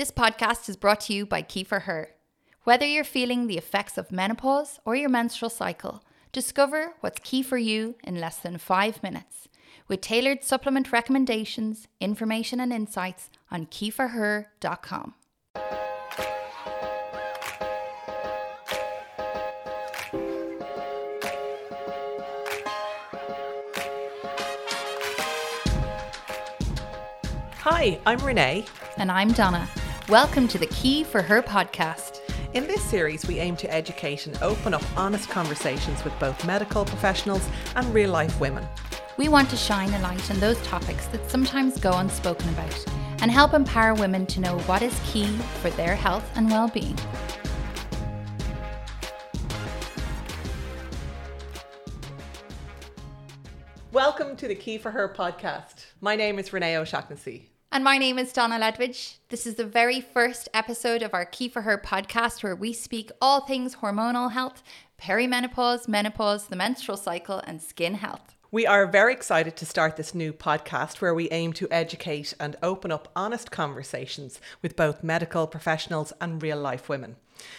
This podcast is brought to you by Key for Her. Whether you're feeling the effects of menopause or your menstrual cycle, discover what's key for you in less than five minutes. With tailored supplement recommendations, information, and insights on keyforher.com. Hi, I'm Renee. And I'm Donna. Welcome to the Key for Her podcast. In this series, we aim to educate and open up honest conversations with both medical professionals and real life women. We want to shine a light on those topics that sometimes go unspoken about and help empower women to know what is key for their health and well being. Welcome to the Key for Her podcast. My name is Renee O'Shaughnessy. And my name is Donna Ledwidge. This is the very first episode of our Key for Her podcast where we speak all things hormonal health, perimenopause, menopause, the menstrual cycle, and skin health. We are very excited to start this new podcast where we aim to educate and open up honest conversations with both medical professionals and real life women.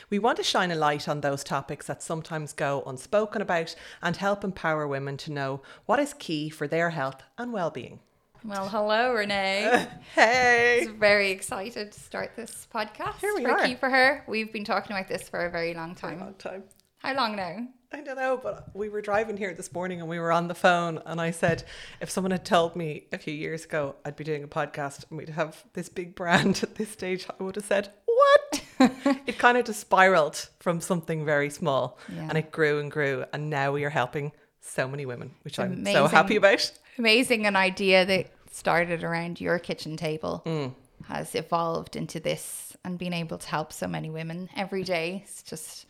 We want to shine a light on those topics that sometimes go unspoken about and help empower women to know what is key for their health and well-being. Well, hello, Renee. hey. very excited to start this podcast. Here we for are. Key for Her. We've been talking about this for a very long time. Long time. How long now? I don't know, but we were driving here this morning and we were on the phone. And I said, if someone had told me a few years ago I'd be doing a podcast and we'd have this big brand at this stage, I would have said, What? it kind of just spiraled from something very small Yeah. and it grew and grew. And now we are helping so many women, which I'm so happy about. Amazing an idea that started around your kitchen table Mm. has evolved into this and being able to help so many women every day. It's just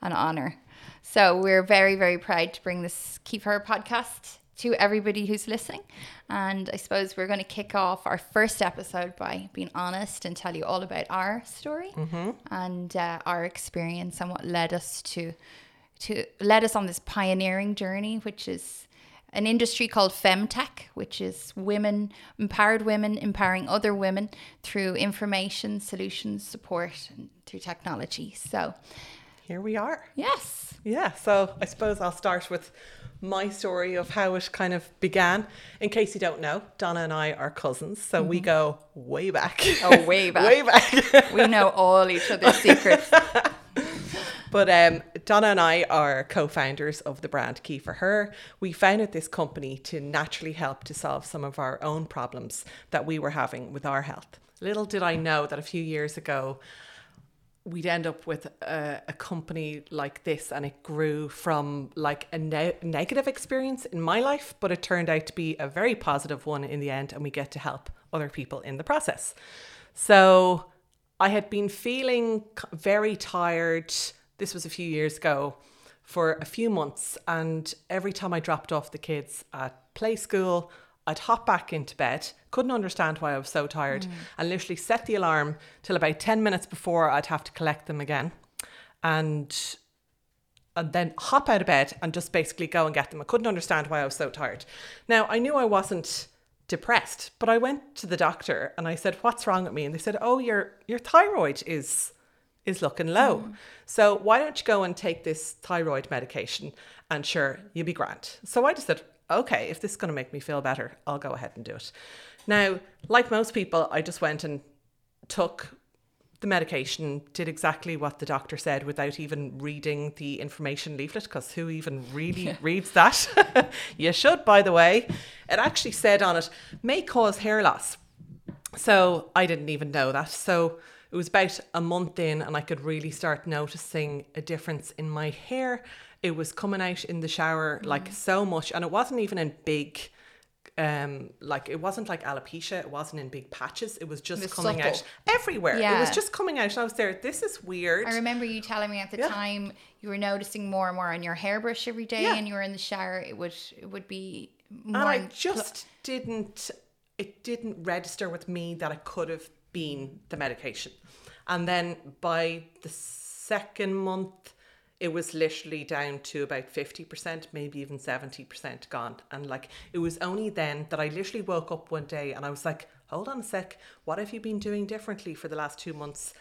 an honor. So we're very, very proud to bring this Key for Her podcast to everybody who's listening. And I suppose we're going to kick off our first episode by being honest and tell you all about our story and uh, our experience and what led us to to led us on this pioneering journey, which is an industry called femtech, which is women empowered women empowering other women through information, solutions, support, and through technology. So, Here we are. yes, Yeah, so I suppose I'll start with my story of how it kind of began. In case you don't know, Donna and I are cousins, so we mm-hmm. go way back. Oh, way back. way back. we know all each other's secrets. but um, Donna and I are co-founders of the brand Key for Her. We founded this company to naturally help to solve some of our own problems that we were having with our health. Little did I know that a few years ago we'd end up with a, a company like this and it grew from like a ne- negative experience in my life but it turned out to be a very positive one in the end and we get to help other people in the process so i had been feeling very tired this was a few years ago for a few months and every time i dropped off the kids at play school I'd hop back into bed, couldn't understand why I was so tired, mm. and literally set the alarm till about 10 minutes before I'd have to collect them again. And and then hop out of bed and just basically go and get them. I couldn't understand why I was so tired. Now, I knew I wasn't depressed, but I went to the doctor and I said, "What's wrong with me?" And they said, "Oh, your your thyroid is is looking low. Mm. So why don't you go and take this thyroid medication and sure, you'll be grand." So I just said, "Okay, if this is going to make me feel better, I'll go ahead and do it." Now, like most people, I just went and took the medication, did exactly what the doctor said without even reading the information leaflet, because who even really reads that? you should, by the way. It actually said on it, may cause hair loss. So I didn't even know that. So it was about a month in, and I could really start noticing a difference in my hair. It was coming out in the shower like so much, and it wasn't even in big um like it wasn't like alopecia it wasn't in big patches it was just was coming out subtle. everywhere it was just coming out and i was there this is weird I remember you telling me at the Yeah. time you were noticing more and more on your hairbrush every day, Yeah. and you were in the shower. It would it would be more. and i just didn't it didn't register with me that it could have been the medication and then by the second month it was literally down to about 50% maybe even 70% gone and like it was only then that i literally woke up one day and i was like hold on a sec, what have you been doing differently for the last two months?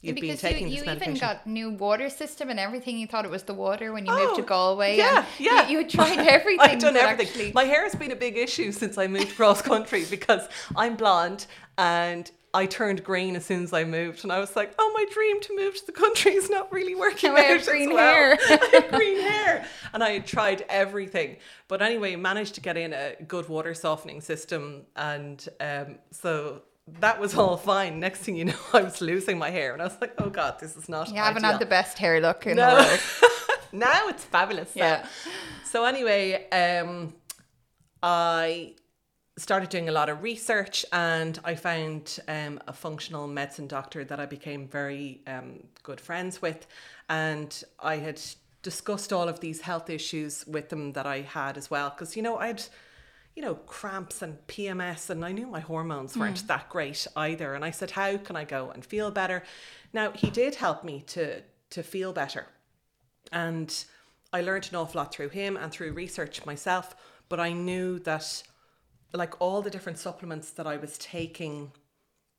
You've been because taking you, this you even got new water system and everything. You thought it was the water when you moved to Oh, Galway. Yeah, yeah. You, you tried everything. I've done everything. actually- My hair has been a big issue since I moved cross country because I'm blonde and I turned green as soon as I moved, and I was like, "Oh, my dream to move to the country is not really working I out have green well." hair. Green hair, and I had tried everything, but anyway, managed to get in a good water softening system, and um, so that was all fine. Next thing you know, I was losing my hair, and I was like, "Oh God, this is not." you haven't had the best hair look in the No. world. now it's fabulous. Yeah. So anyway, um, I started doing a lot of research, and I found um, a functional medicine doctor that I became very um, good friends with, and I had discussed all of these health issues with them that I had as well, because you know I'd. You know, cramps and PMS, and I knew my hormones weren't that great either. And I said, How can I go and feel better? Now, he did help me to to feel better. And I learned an awful lot through him and through research myself. But I knew that, like all the different supplements that I was taking,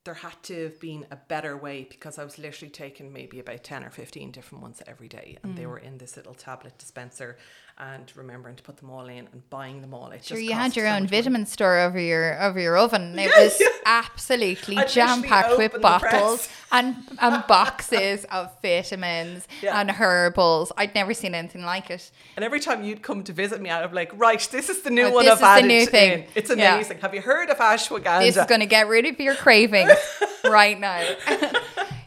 there had to have been a better way because I was literally taking maybe about 10 or 15 different ones every day. And Mm. they were in this little tablet dispenser and remembering to put them all in and buying them all. It Sure, just you had your so own much money. vitamin store over your over your oven. It Yeah, was yeah. absolutely jam packed with bottles and and boxes of vitamins Yeah. and herbals. I'd never seen anything like it. And every time you'd come to visit me, I'd be like, right, this is the new Oh, one this I've is the new thing. in. It's amazing. Have you heard of ashwagandha? This is going to get rid of your cravings right now.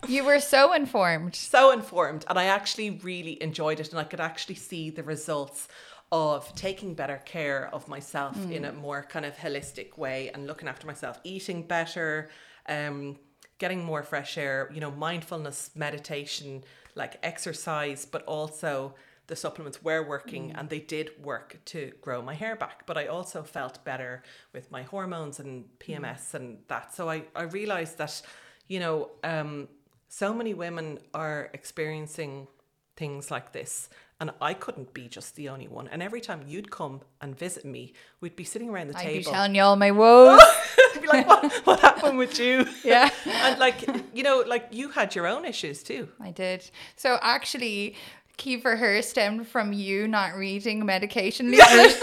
You were so informed. so informed and I actually really enjoyed it and I could actually see the results of taking better care of myself in a more kind of holistic way and looking after myself, eating better, um, getting more fresh air, you know, mindfulness, meditation, like exercise, but also the supplements were working and they did work to grow my hair back. But I also felt better with my hormones and PMS and that. So I, I realized that, you know, um, so many women are experiencing things like this and I couldn't be just the only one. And every time you'd come and visit me, we'd be sitting around the I'd be table. telling you all my woes. I'd be like, what, what happened with you? Yeah. And like, you know, like you had your own issues too. I did. So actually, key for her stemmed from you not reading medication leaflets.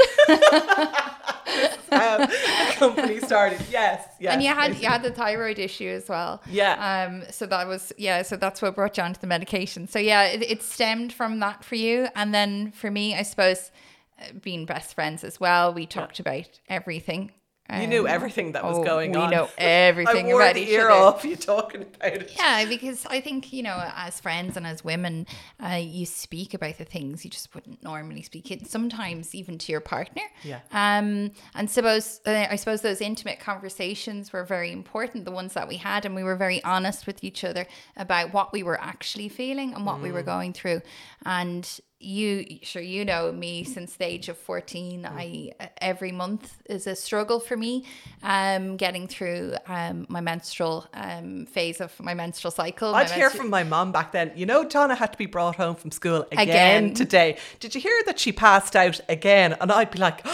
Um, the company started. Yes, yes. and you had basically. you had the thyroid issue as well. Yeah. Um. So that was yeah. So that's what brought you onto the medication. So yeah, it, it stemmed from that for you, and then for me, I suppose, uh, being best friends as well, we talked about everything. You knew everything that was oh, going on. know everything I wore about the each ear other. off you talking about it. Yeah, because I think you know, as friends and as women, uh, you speak about the things you just wouldn't normally speak. It sometimes even to your partner. Yeah. Um, and suppose uh, I suppose those intimate conversations were very important, the ones that we had, and we were very honest with each other about what we were actually feeling and what we were going through. And you, sure, you know me since the age of fourteen. I every month is a struggle for me. Um, getting through um my menstrual um phase of my menstrual cycle. I'd hear menstru- from my mom back then, you know, Donna had to be brought home from school again, Again. today. Did you hear that she passed out again? And I'd be like,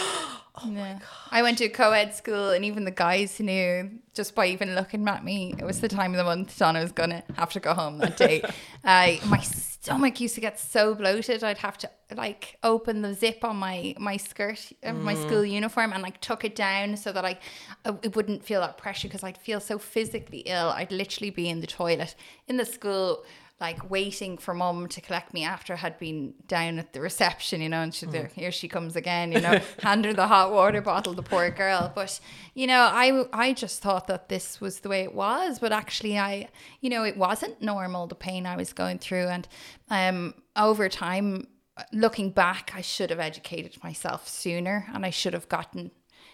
Oh Yeah. I went to a co-ed school and even the guys knew just by even looking at me, it was the time of the month Donna was gonna have to go home that day. uh, my stomach used to get so bloated I'd have to like open the zip on my my skirt of my mm. school uniform and like tuck it down so that I it wouldn't feel that pressure because I'd feel so physically ill. I'd literally be in the toilet in the school like waiting for mum to collect me after I had been down at the reception, you know, and she's Mm. there, here she comes again, you know, hand her the hot water bottle, the poor girl. But, you know, I, I just thought that this was the way it was, but actually I, you know, it wasn't normal, the pain I was going through. And um, over time, looking back, I should have educated myself sooner and I should have gotten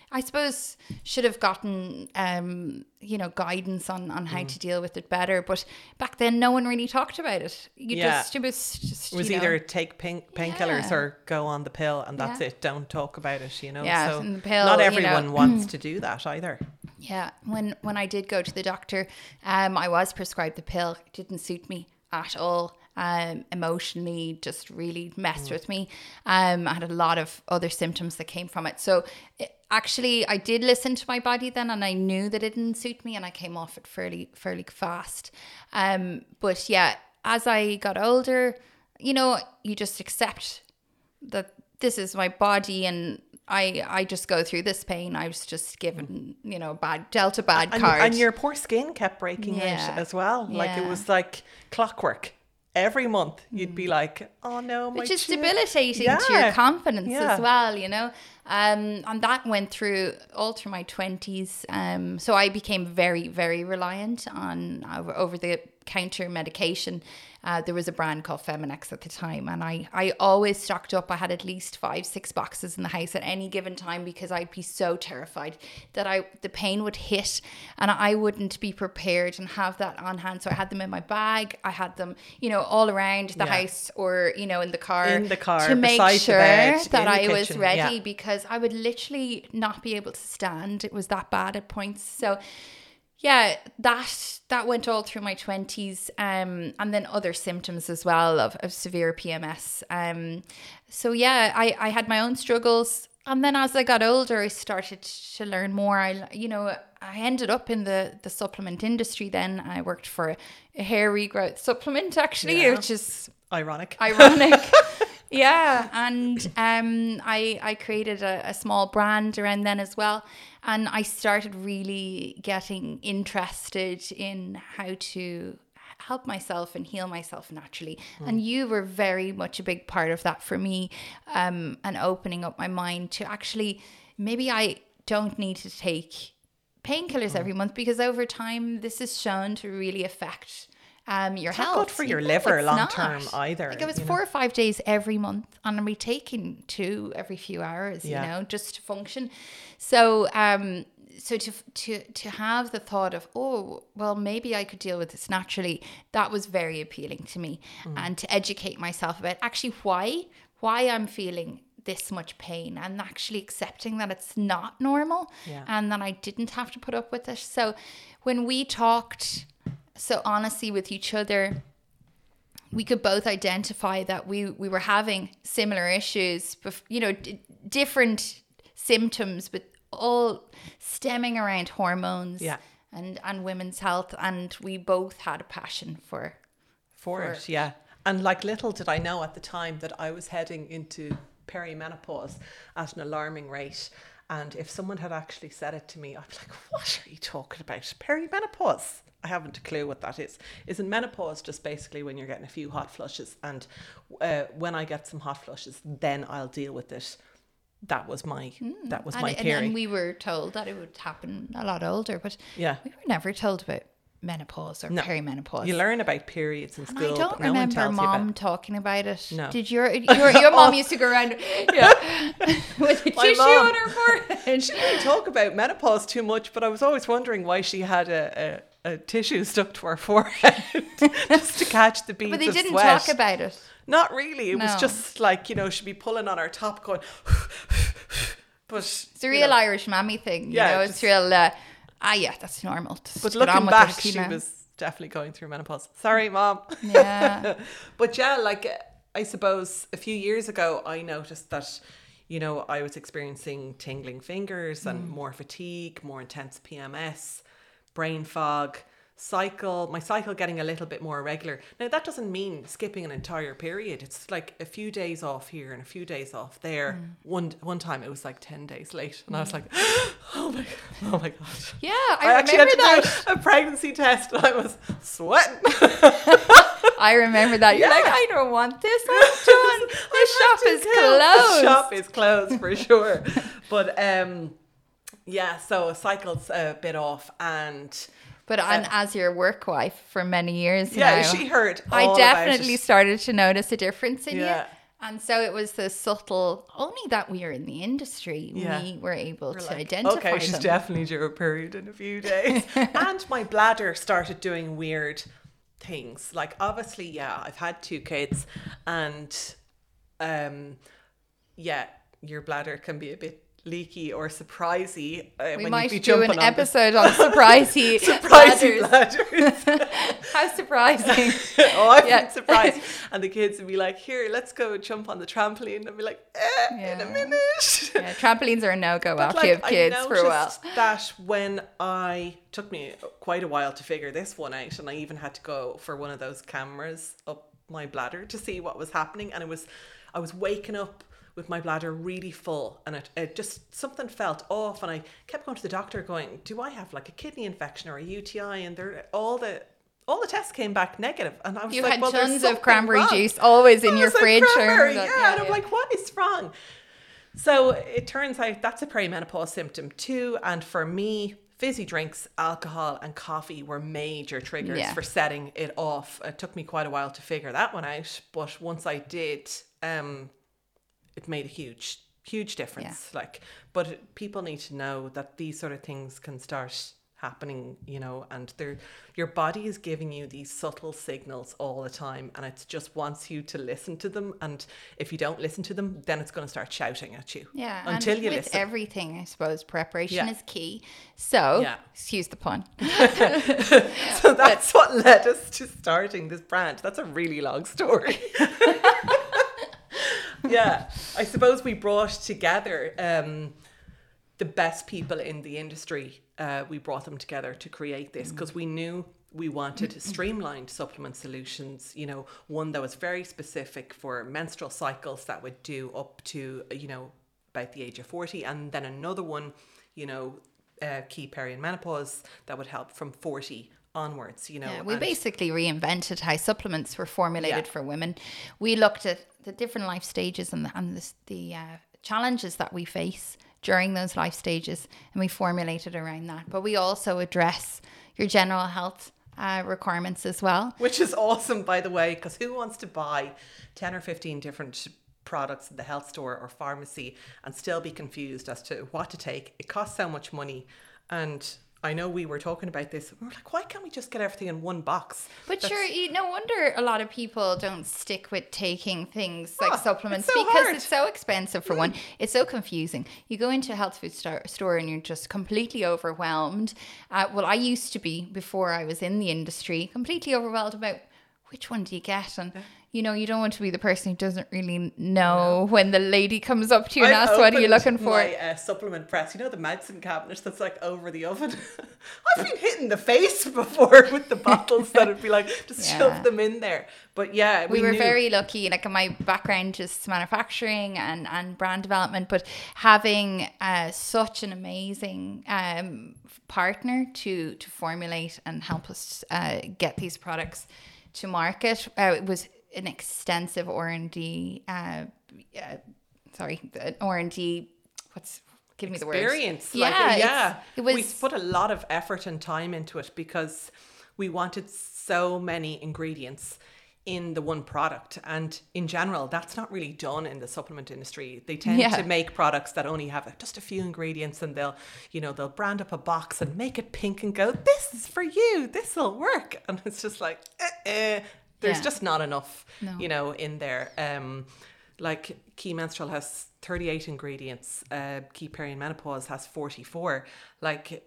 I suppose should have gotten um, you know guidance on on Mm. how to deal with it better. But back then, no one really talked about it. You Yeah. just it was just it was you know, either take pain painkillers Yeah. or go on the pill, and that's Yeah. it. Don't talk about it, you know. Yeah, so the pill, not you everyone know. wants to do that either. Yeah, when when I did go to the doctor, um, I was prescribed the pill. It didn't suit me at all. Um, emotionally, just really messed with me. Um, I had a lot of other symptoms that came from it. So it, actually, I did listen to my body then, and I knew that it didn't suit me, and I came off it fairly fairly fast. Um, but yeah, as I got older, you know, you just accept that this is my body and I I just go through this pain. I was just given, you know, bad dealt a bad and, card. and your poor skin kept breaking Yeah. out as well. Like it was like clockwork. Every month you'd be like, "Oh no, my which is chin." debilitating to your confidence Yeah. as well, you know. Um, and that went through all through my twenties. Um, so I became very, very reliant on over the counter medication. Uh, there was a brand called Feminax at the time, and I, I always stocked up. I had at least five, six boxes in the house at any given time because I'd be so terrified that I the pain would hit, and I wouldn't be prepared and have that on hand. So I had them in my bag. I had them, you know, all around the Yeah. house or you know in the car In the car, to make sure bed, that I was ready yeah. because I would literally not be able to stand. It was that bad at points. So yeah, that that went all through my twenties, um, and then other symptoms as well of, of severe PMS. Um, so yeah, I, I had my own struggles, and then as I got older, I started to learn more. I you know I ended up in the the supplement industry. Then I worked for a hair regrowth supplement actually, Yeah. which is Ironic. ironic. yeah, and um, I I created a, a small brand around then as well, and I started really getting interested in how to help myself and heal myself naturally. And you were very much a big part of that for me, um, and opening up my mind to actually maybe I don't need to take painkillers every month because over time this is shown to really affect um, your not health. good for your liver it's long not. term either, Like it was you know. four or five days every month, and I'm taking two every few hours. Yeah. You know, just to function. So, um, so to to to have the thought of oh well maybe I could deal with this naturally that was very appealing to me Mm. and to educate myself about actually why why I'm feeling this much pain and actually accepting that it's not normal Yeah. and that I didn't have to put up with it so when we talked so honestly with each other we could both identify that we we were having similar issues you know d- different symptoms but all stemming around hormones Yeah. and and women's health and we both had a passion for for for- it, yeah. And like little did I know at the time that I was heading into perimenopause at an alarming rate. And if someone had actually said it to me, I'd be like, what are you talking about? Perimenopause? I haven't a clue what that is. Isn't menopause just basically when you're getting a few hot flushes? And uh, when I get some hot flushes, then I'll deal with it. That was my that was and, my and, and we were told that it would happen a lot older but yeah. we were never told about menopause or No. perimenopause You learn about periods in school, I don't but no remember about mom talking about it. No. Did your your, your mom used to go around yeah, with a My tissue mom. on her forehead? And she didn't talk about menopause too much, but I was always wondering why she had a, a, a tissue stuck to her forehead just to catch the beads But they didn't sweat. talk about it. Not really. It was just like you know she'd be pulling on her top, going. but It's a real Irish mammy thing. You Yeah, know, it's just- real. Uh, ah, yeah, that's normal. Just But looking back, she know. was definitely going through menopause. Sorry, mom. Yeah. but yeah, like I suppose a few years ago, I noticed that, you know, I was experiencing tingling fingers Mm. and more fatigue, more intense PMS, brain fog, cycle, my cycle getting a little bit more irregular. Now, that doesn't mean skipping an entire period. It's like a few days off here and a few days off there. Mm. One one time it was like 10 days late. And I was like, oh my, oh my God. Yeah, I, I, actually had to that. do a pregnancy test and I was sweating. I remember that. You're like, I don't want this. I'm done. The shop is closed. The shop is closed for sure. but um, yeah, so cycles a bit off, and But and as your work wife for many years yeah, now, she heard. I definitely it. started to notice a difference in Yeah. you. And so it was the subtle, only that we are in the industry, Yeah. we were able We're to like, identify Okay, she's them. definitely due a period in a few days. and my bladder started doing weird things. Like obviously, yeah, I've had two kids, and um, yeah, your bladder can be a bit leaky or surprisey uh, we when might be do an on episode on surprisey surprisey bladders. bladders. How surprising. oh, I've Yeah. been surprised. And the kids would be like, "Here, let's go jump on the trampoline." And I'd be like, eh, "In a minute." Yeah, trampolines are a no go But, after you have kids for a while. That when I took me quite a while to figure this one out, and I even had to go for one of those cameras up my bladder to see what was happening, and it was, I was waking up with my bladder really full, and it, it just something felt off, and I kept going to the doctor, going, "Do I have like a kidney infection or a UTI?" And they're all the all the tests came back negative, and I was You like, had "Well, there's tons of cranberry wrong." juice always in your like, fridge. or "Cranberry, that- yeah. and I'm like, what is wrong? So it turns out that's a perimenopause symptom too. And for me, fizzy drinks, alcohol, and coffee were major triggers Yeah. for setting it off. It took me quite a while to figure that one out, but once I did, um, it made a huge, huge difference. Like, but people need to know that these sort of things can start happening you know and they're your body is giving you these subtle signals all the time and it just wants you to listen to them and if you don't listen to them then it's going to start shouting at you Yeah, until and you with listen everything, I suppose preparation Yeah. is key. So, Yeah. excuse the pun. so that's what led us to starting this brand that's a really long story yeah i suppose we brought together um the best people in the industry uh, we brought them together to create this because we knew we wanted streamlined supplement solutions you know one that was very specific for menstrual cycles that would do up to you know about the age of 40 and then another one you know uh, key perimenopause that would help from 40 onwards you know Yeah, we and- basically reinvented how supplements were formulated Yeah. for women. We looked at the different life stages and the, and the, the uh, challenges that we face during those life stages, and we formulated around that. But we also address your general health uh, requirements as well. Which is awesome, by the way, because who wants to buy 10 or 15 different products at the health store or pharmacy and still be confused as to what to take? It costs so much money. And I know we were talking about this. We were like, why can't we just get everything in one box? But That's- sure, you, no wonder a lot of people don't stick with taking things like Oh, supplements it's so because hard. it's so expensive for one. It's so confusing. You go into a health food store, store and you're just completely overwhelmed. Uh, well, I used to be before I was in the industry, completely overwhelmed about which one do you get and. You know, you don't want to be the person who doesn't really know when the lady comes up to you and I've asks, "What are you looking for?" My uh, supplement press, you know, the medicine cabinet that's like over the oven. I've been hit in the face before with the bottles that would be like, just Yeah. shove them in there. But yeah, we, were knew- very lucky like my background is manufacturing and, and brand development but having uh, such an amazing um, partner to to formulate and help us uh, get these products to market uh, it was an extensive r&d uh, uh, sorry an r&d what's give me the word experience. yeah Like, it's- yeah. it was we put a lot of effort and time into it because we wanted so many ingredients in the one product. And in general, that's not really done in the supplement industry. They tend Yeah. to make products that only have just a few ingredients and they'll, you know, they'll brand up a box and make it pink and go, this is for you, this will work. And it's just like, eh, eh. There's Yeah. just not enough, No. you know, in there. Um, like Key Menstrual has 38 ingredients, uh, Key Perimenopause has 44. Like,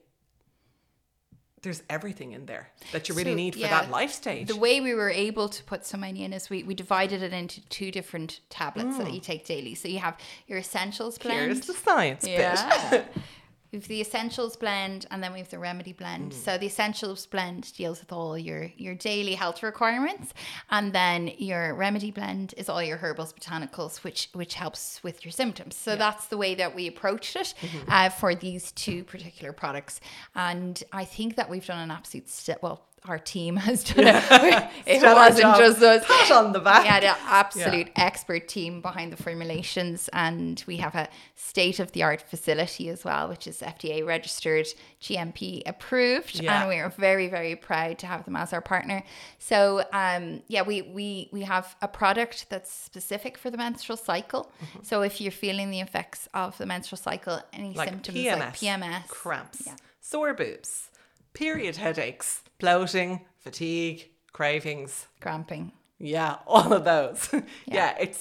there's everything in there that you really So, need for yeah, that life stage. The way we were able to put so many in is we, we divided it into two different tablets that you take daily. So you have your essentials blend. Mm. Here's the science bit. yeah. we have the essentials blend and then we have the remedy blend. Mm. So the essentials blend deals with all your your daily health requirements, and then your remedy blend is all your herbals, botanicals, which which helps with your symptoms. So that's the way that we approached it Mm-hmm. uh, for these two particular products, and I think that we've done an absolute st- well. Our team has done it. It wasn't just us. Pat on the back. We had an absolute expert team behind the formulations, and we have a state of the art facility as well, which is FDA registered, GMP approved, Yeah. and we are very, very proud to have them as our partner. So, um, yeah, we we we have a product that's specific for the menstrual cycle. Mm-hmm. So, if you're feeling the effects of the menstrual cycle, any like symptoms PMS, like PMS, cramps, yeah. sore boobs, period headaches, bloating, fatigue, cravings. cramping, Yeah, all of those. yeah. it's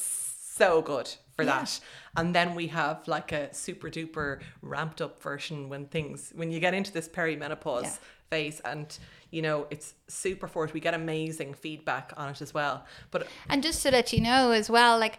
so good for that. And then we have like a super duper ramped up version when things when you get into this perimenopause, Yeah. phase and you know it's super for it we get amazing feedback on it as well but And just to let you know as well, like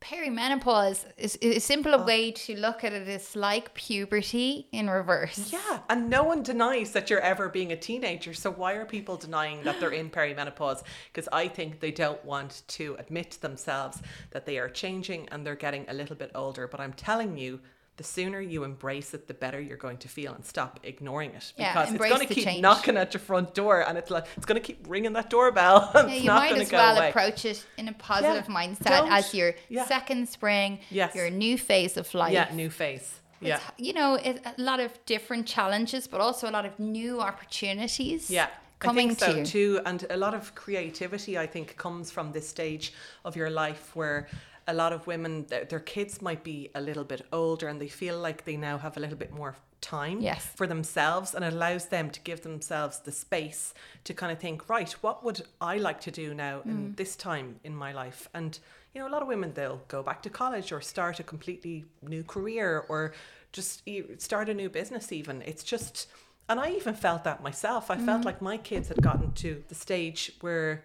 perimenopause is, is a simple Oh. way to look at it. It's like puberty in reverse. Yeah, and no one denies that you're ever being a teenager. So why are people denying that they're in perimenopause? Because I think they don't want to admit to themselves that they are changing and they're getting a little bit older. But I'm telling you, the sooner you embrace it, the better you're going to feel and stop ignoring it. Yeah, Because it's going to keep change. knocking at your front door and it's like it's going to keep ringing that doorbell. And Yeah, you might as well away. approach it in a positive Yeah, mindset don't- as your yeah. second spring, Yes. your new phase of life. yeah, new phase. Yeah. It's, you know, it, a lot of different challenges, but also a lot of new opportunities. Yeah. coming I think so to you. too. And a lot of creativity, I think, comes from this stage of your life where a lot of women, their, their kids might be a little bit older and they feel like they now have a little bit more time Yes. for themselves and it allows them to give themselves the space to kind of think right what would i like to do now Mm. in this time in my life and you know a lot of women they'll go back to college or start a completely new career or just start a new business even it's just and i even felt that myself i Mm. felt like my kids had gotten to the stage where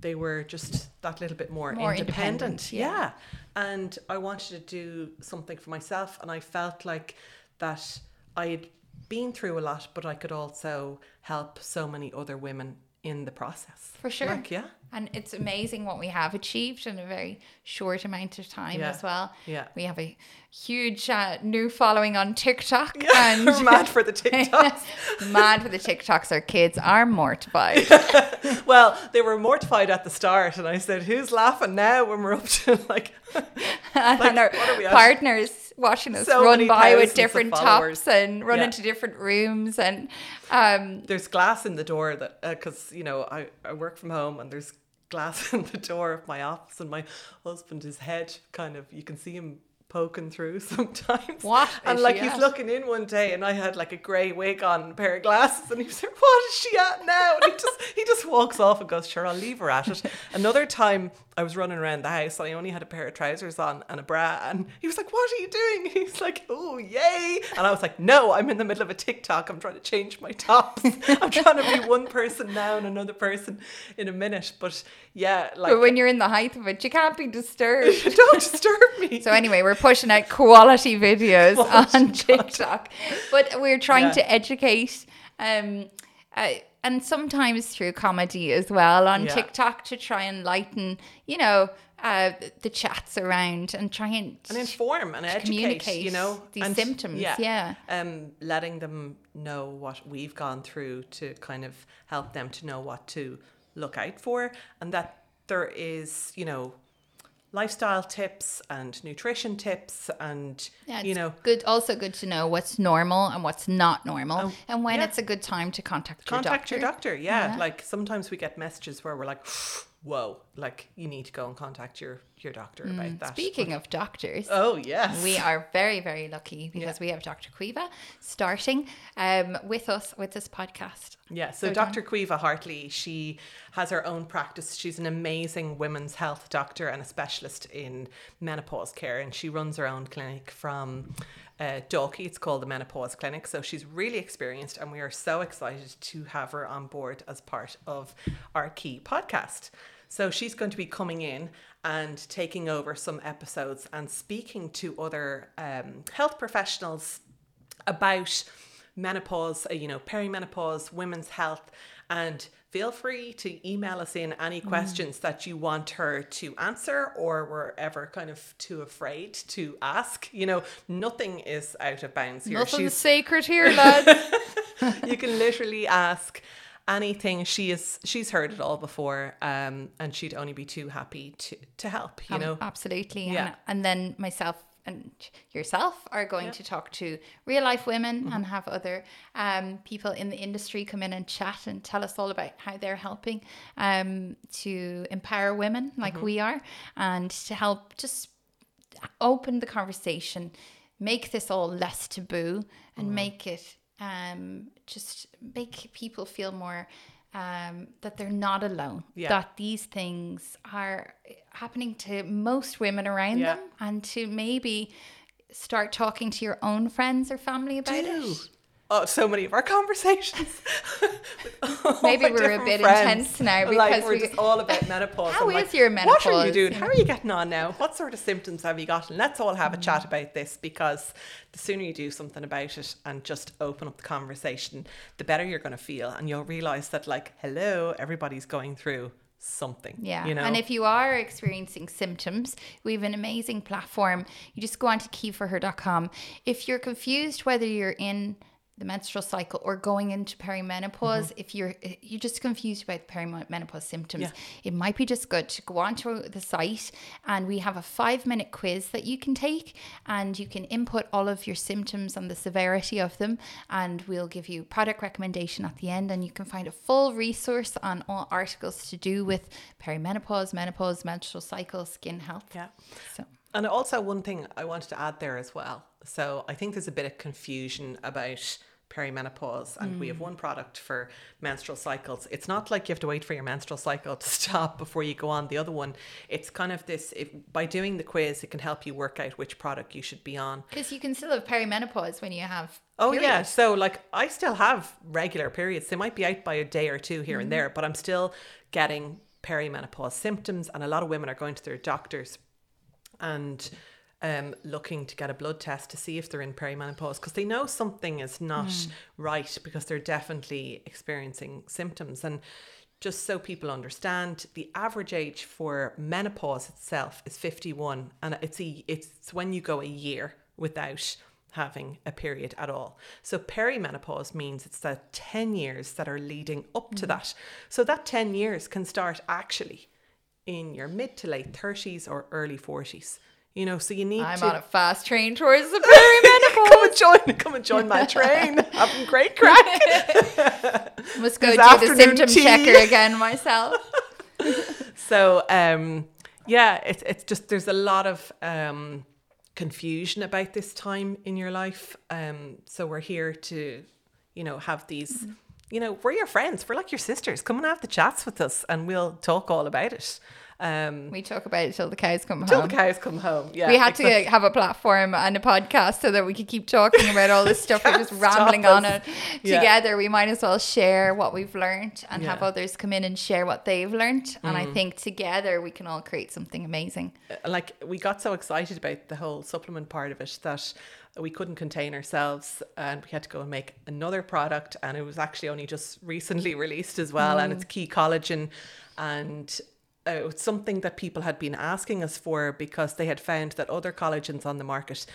they were just that little bit more, More independent. independent, yeah. yeah. And I wanted to do something for myself. And I felt like that I had been through a lot, but I could also help so many other women in the process. For sure. Like, yeah. And it's amazing what we have achieved in a very short amount of time Yeah. as well. Yeah. We have a huge uh, new following on TikTok. Yeah, and we're mad for the TikToks. mad for the TikToks. Our kids are mortified. well, they were mortified at the start, and I said, "Who's laughing now?" When we're up to like, and our are we at? partners watching us So run by with different tops and run Yeah. into different rooms and um there's glass in the door that because you know I, I work from home and there's glass in the door of my office and my husband his head kind of you can see him poking through sometimes. What? And like he's at? looking in one day and I had like a grey wig on and a pair of glasses and he was like what is she at now? And he just he just walks off and goes sure I'll leave her at it. Another time I was running around the house and I only had a pair of trousers on and a bra and he was like what are you doing? He's like oh yay. And I was like no I'm in the middle of a TikTok. I'm trying to change my tops. I'm trying to be one person now and another person in a minute. But yeah like but when you're in the height of it you can't be disturbed. Don't disturb me. So anyway we're pushing out quality videos Quality on tiktok but we're trying Yeah. to educate um uh, and sometimes through comedy as well on Yeah. tiktok to try and lighten you know uh, the chats around and try and, and inform and educate communicate you know these and, symptoms, yeah. um letting them know what we've gone through to kind of help them to know what to look out for and that there is you know lifestyle tips and nutrition tips and Yeah, you know good. Also, good to know what's normal and what's not normal, Oh, and when yeah. it's a good time to contact your doctor. contact doctor. your doctor yeah. Yeah. like sometimes we get messages where we're like whoa like you need to go and contact your your doctor about that Mm, Speaking of doctors, oh yes we are very, very lucky because we have Dr. Caoimhe starting um, with us with this podcast. Yeah, so So Dr. Caoimhe Hartley, she has her own practice. She's an amazing women's health doctor and a specialist in menopause care, and she runs her own clinic from uh, Dalkey. It's called the Menopause Clinic. So she's really experienced, and we are so excited to have her on board as part of our key podcast. So she's going to be coming in and taking over some episodes and speaking to other um, health professionals about menopause, uh, you know, perimenopause, women's health, and feel free to email us in any questions that you want her to answer or were ever kind of too afraid to ask. You know, nothing is out of bounds here. Nothing's sacred here, lads. you can literally ask anything she is she's heard it all before um and she'd only be too happy to to help you Um, know absolutely. Yeah. And, and then myself and yourself are going to talk to real life women Mm-hmm. and have other um, people in the industry come in and chat and tell us all about how they're helping um, to empower women like Mm-hmm. we are and to help just open the conversation, make this all less taboo and Mm-hmm. make it um, just make people feel more um, that they're not alone. Yeah. That these things are happening to most women around Yeah. them and to maybe start talking to your own friends or family about do it. Oh, so many of our conversations. Maybe we're a bit friends. intense now because like we're we, just all about menopause. How is like, your menopause? What are you doing? How are you getting on now? What sort of symptoms have you got? And let's all have a mm. chat about this because the sooner you do something about it and just open up the conversation, the better you're going to feel, and you'll realize that like, hello, everybody's going through something. Yeah. You know? And if you are experiencing symptoms, we have an amazing platform. You just go on to keyforher.com. If you're confused whether you're in the menstrual cycle or going into perimenopause mm-hmm. if you're you're just confused about perimenopause symptoms yeah. it might be just good to go onto the site and we have a 5 minute quiz that you can take and you can input all of your symptoms and the severity of them and we'll give you product recommendation at the end and you can find a full resource on all articles to do with perimenopause menopause menstrual cycle skin health yeah so and also one thing I wanted to add there as well so I think there's a bit of confusion about perimenopause and mm. we have mm. one product for menstrual cycles it's not like you have to wait for your menstrual cycle to stop before you go on the other one it's kind of this if, by doing the quiz it can help you work out which product you should be on because you can still have perimenopause when you have oh period. yeah so like i still have regular periods they might be out by a day or two here mm. and mm-hmm. there but i'm still getting perimenopause symptoms and a lot of women are going to their doctors and um, looking to get a blood test to see if they're in perimenopause because they know something is not mm. right because they're definitely experiencing symptoms. And just so people understand, the average age for menopause itself is 51, and it's a, it's when you go a year without having a period at all. So perimenopause means it's the 10 years that are leading up to mm. that. So that 10 years can start actually in your mid to late 30s or early 40s. You know, so you need I'm to... on a fast train towards the perimenopause. come and join, come and join my train. I'm having great crack. Must go do the symptom tea. checker again myself. so, um, yeah, it's it's just there's a lot of um, confusion about this time in your life. Um, so we're here to, you know, have these. Mm-hmm. You know, we're your friends. We're like your sisters. Come and have the chats with us, and we'll talk all about it. Um, we talk about it till the cows come till home. Till the cows come home. Yeah, we had exactly. to have a platform and a podcast so that we could keep talking about all this stuff. We're just rambling on it yeah. together. We might as well share what we've learned and yeah. have others come in and share what they've learned. Mm. And I mm. think together we can all create something amazing. Uh, like we got so excited about the whole supplement part of it that we couldn't contain ourselves and we had to go and make another product and it was actually only just recently released as well mm. and it's key collagen and uh, something that people had been asking us for because they had found that other collagens on the market,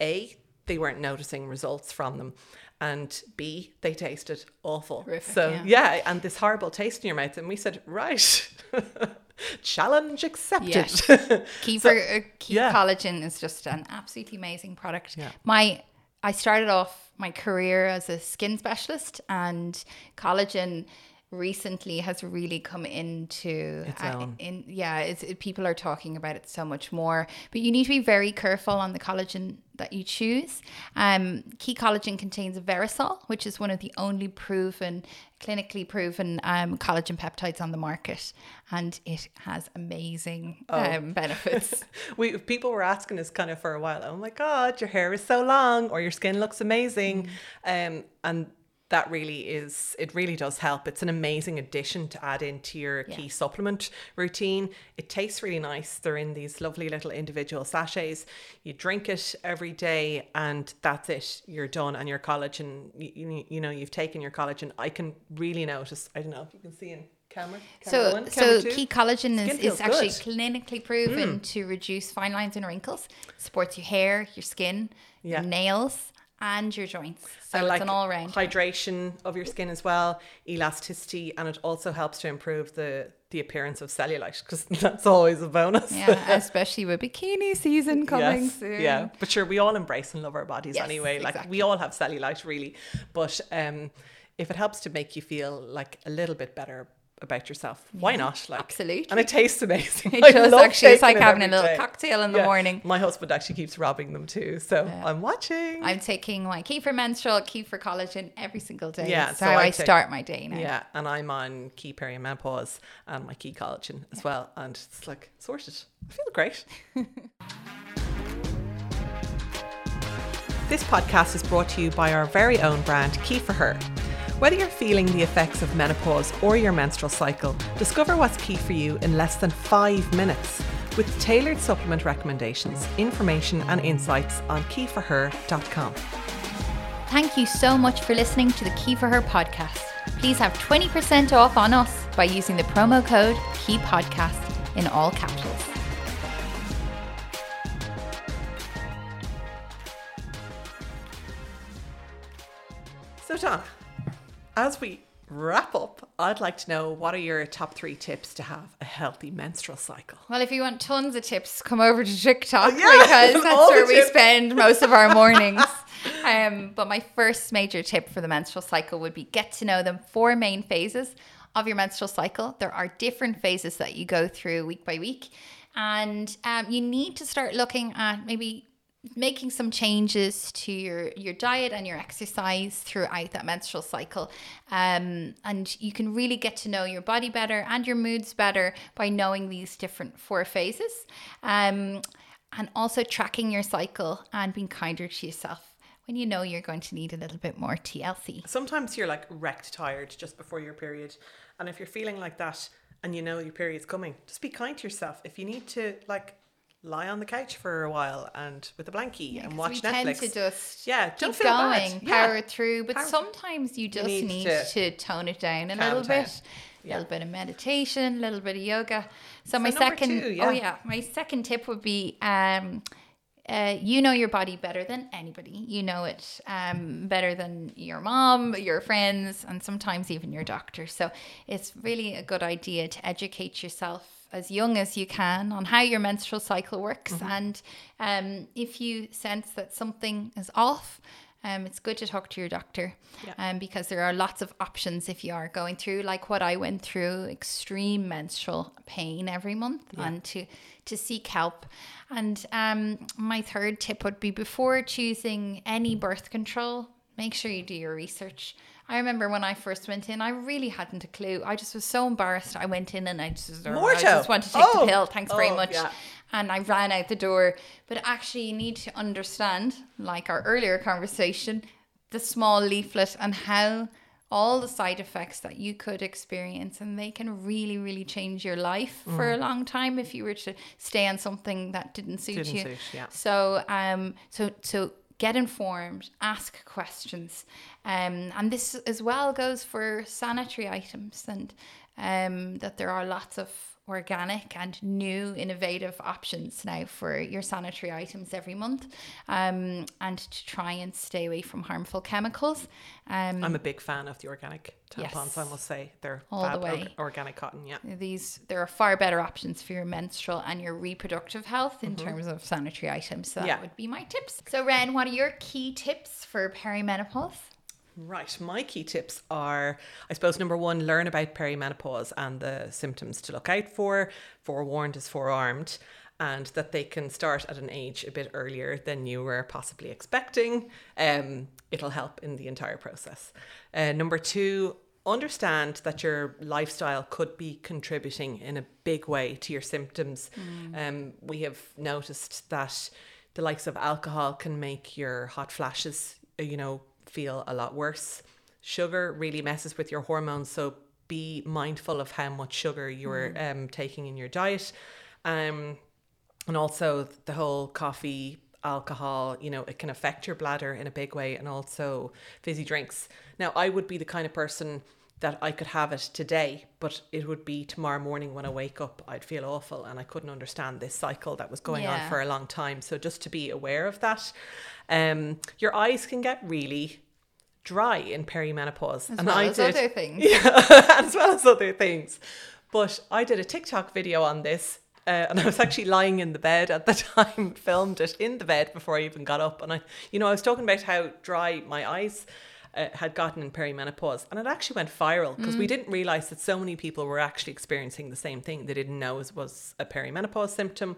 A, they weren't noticing results from them. And B, they tasted awful. Horrific, so yeah. yeah. and this horrible taste in your mouth. And we said, right, challenge accepted. Yes. Key so, uh, Key yeah. Collagen is just an absolutely amazing product. Yeah. My I started off my career as a skin specialist, and collagen recently has really come into uh, in yeah it's it, people are talking about it so much more. But you need to be very careful on the collagen that you choose. Um key collagen contains verisol which is one of the only proven clinically proven um, collagen peptides on the market. And it has amazing oh. um, benefits. We people were asking us kind of for a while. Oh my god your hair is so long or your skin looks amazing. Mm. um and that really is it really does help. It's an amazing addition to add into your yeah. key supplement routine. It tastes really nice. They're in these lovely little individual sachets. You drink it every day and that's it. You're done. And your collagen you, you, know you've taken your collagen. I can really notice i don't know if you can see in camera, camera so one, so two. key collagen is, is actually clinically proven mm. to reduce fine lines and wrinkles. Supports your hair your skin yeah. your nails and your joints. So I it's like an all round hydration of your skin as well, elasticity, and it also helps to improve the the appearance of cellulite because that's always a bonus. Yeah, especially with bikini season coming yes, soon. Yeah, but sure, we all embrace and love our bodies yes, anyway. Like exactly. we all have cellulite, really. But um, if it helps to make you feel like a little bit better about yourself. Why not? Like absolutely, and it tastes amazing. It does actually. It's like having a little day. cocktail in the yeah. morning. My husband actually keeps robbing them too, so yeah. I'm watching. I'm taking my Kefir menstrual, Kefir collagen every single day. Yeah, That's so how I, I take, start my day now. Yeah, and I'm on key perimenopause and my key collagen as yeah. well, and it's like sorted. I feel great. This podcast is brought to you by our very own brand, Key for Her. Whether you're feeling the effects of menopause or your menstrual cycle, discover what's key for you in less than five minutes with tailored supplement recommendations, information, and insights on keyforher.com. Thank you so much for listening to the Key for Her podcast. Please have 20% off on us by using the promo code KEYPODCAST in all capitals. So, Donna, as we wrap up, I'd like to know what are your top three tips to have a healthy menstrual cycle? Well, if you want tons of tips, come over to TikTok yeah, because that's where we spend most of our mornings. um, but my first major tip for the menstrual cycle would be get to know the four main phases of your menstrual cycle. There are different phases that you go through week by week, and um, you need to start looking at maybe making some changes to your your diet and your exercise throughout that menstrual cycle um, and you can really get to know your body better and your moods better by knowing these different four phases um, and also tracking your cycle and being kinder to yourself when you know you're going to need a little bit more TLC. Sometimes you're like wrecked tired just before your period. And if you're feeling like that and you know your period's coming, just be kind to yourself. If you need to like lie on the couch for a while and with a blankie and watch we Netflix. tend to just Yeah, keep don't feel bad. going, Yeah. power through. But Power- sometimes you just need need, to to, tone it down a little down. bit. A Yeah. little bit of meditation, a little bit of yoga. So, my second, two, yeah. oh yeah, my second tip would be, um, uh, you know your body better than anybody. You know it um, better than your mom, your friends, and sometimes even your doctor. So it's really a good idea to educate yourself as young as you can on how your menstrual cycle works. Mm-hmm. And um, if you sense that something is off, um, it's good to talk to your doctor Yeah. um, because there are lots of options if you are going through, like what I went through, extreme menstrual pain every month, and to to seek help. And um, my third tip would be before choosing any birth control, make sure you do your research. I remember when I first went in, I really hadn't a clue. I just was so embarrassed. I went in and I just, I just wanted to take Oh. the pill. Thanks very Oh, much yeah. and I ran out the door. But actually, you need to understand, like our earlier conversation, the small leaflet and how all the side effects that you could experience, and they can really, really change your life for Mm. a long time if you were to stay on something that didn't suit Didn't you. suit, yeah. So, um, so, so get informed, ask questions, um, and this as well goes for sanitary items, and um, that there are lots of organic and new innovative options now for your sanitary items every month, um, and to try and stay away from harmful chemicals. Um, I'm a big fan of the organic tampons, I must say. They're All the way. organic cotton, yeah. these there are far better options for your menstrual and your reproductive health in terms of sanitary items. So that Mm-hmm. Yeah. would be my tips. So Ren, what are your key tips for perimenopause? Right. My key tips are, I suppose, number one, learn about perimenopause and the symptoms to look out for. Forewarned is forearmed, and that they can start at an age a bit earlier than you were possibly expecting. Um, it'll help in the entire process. Uh, number two, understand that your lifestyle could be contributing in a big way to your symptoms. Um, we have noticed that the likes of alcohol can make your hot flashes, uh, you know, feel a lot worse. Sugar really messes with your hormones, so be mindful of how much sugar you're um, taking in your diet. Um, and also the whole coffee alcohol you know it can affect your bladder in a big way and also fizzy drinks now i would be the kind of person that i could have it today but it would be tomorrow morning when i wake up i'd feel awful and i couldn't understand this cycle that was going on for a long time so just to be aware of that um your eyes can get really dry in perimenopause As and well i as did other things. yeah, as well as other things. But I did a TikTok video on this, uh, and I was actually lying in the bed at the time, filmed it in the bed before I even got up. And I, you know, I was talking about how dry my eyes uh, had gotten in perimenopause, and it actually went viral because we didn't realize that so many people were actually experiencing the same thing. They didn't know it was a perimenopause symptom,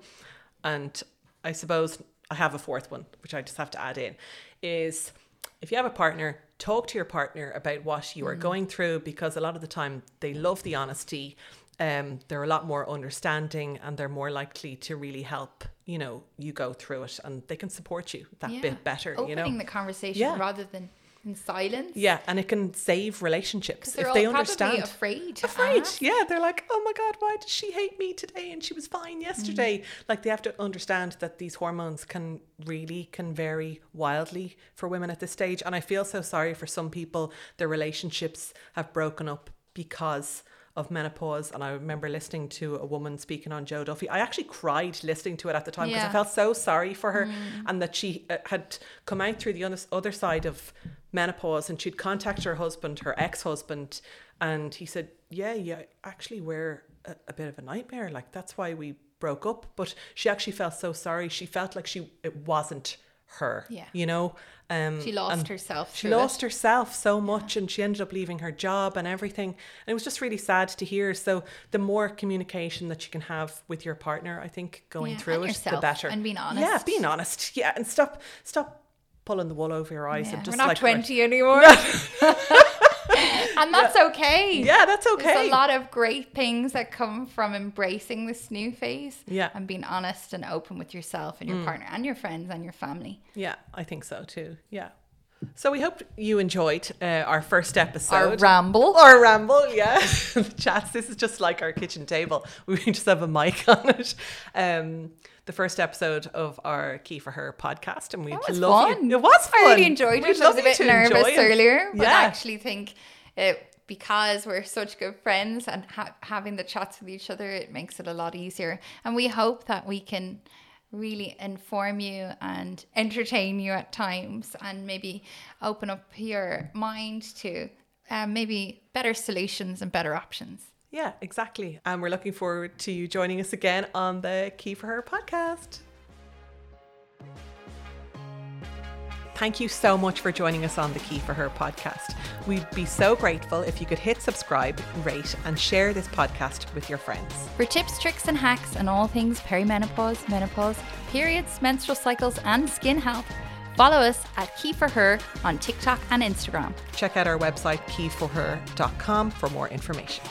and I suppose I have a fourth one, which I just have to add in, is if you have a partner, talk to your partner about what you are going through because a lot of the time they love the honesty. um, they're a lot more understanding and they're more likely to really help you know you go through it and they can support you that Yeah. bit better Opening you know opening the conversation Yeah. rather than in silence. yeah and it can save relationships if they understand afraid. to afraid ask. yeah they're like oh my god why does she hate me today and she was fine yesterday Mm. like they have to understand that these hormones can really can vary wildly for women at this stage and i feel so sorry for some people their relationships have broken up because of menopause and i remember listening to a woman speaking on joe duffy i actually cried listening to it at the time because i felt so sorry for her and that she uh, had come out through the other side of menopause and she'd contact her husband her ex-husband and he said yeah yeah actually we're a, a bit of a nightmare like that's why we broke up but she actually felt so sorry she felt like she it wasn't her Yeah. you know um She lost herself. she through it. lost herself so much and she ended up leaving her job and everything and it was just really sad to hear so the more communication that you can have with your partner i think going Yeah, through it the better and being honest. yeah being honest yeah and stop stop pulling the wool over your eyes Yeah, and just we're not like right, 20 anymore. and that's okay. yeah that's There's okay a lot of great things that come from embracing this new phase. Yeah. Mm. And being honest and open with yourself and your partner and your friends and your family. yeah i think so too yeah so we hope you enjoyed uh, our first episode Our ramble. Or ramble, yeah. the chats. This is just like our kitchen table. We just have a mic on it. Um, the first episode of our Key for Her podcast, and we love fun. You. It was fun. I really enjoyed We'd it. I was a bit nervous earlier, but I actually think it, because we're such good friends and ha- having the chats with each other, it makes it a lot easier. And we hope that we can really inform you and entertain you at times and maybe open up your mind to um, maybe better solutions and better options. Yeah, exactly. And we're looking forward to you joining us again on the Key for Her podcast. Thank you so much for joining us on the Key for Her podcast. We'd be so grateful if you could hit subscribe, rate, and share this podcast with your friends. For tips, tricks, and hacks on all things perimenopause, menopause, periods, menstrual cycles, and skin health, follow us at Key for Her on TikTok and Instagram. Check out our website, keyforher.com, for more information.